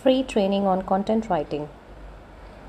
Free training on content writing.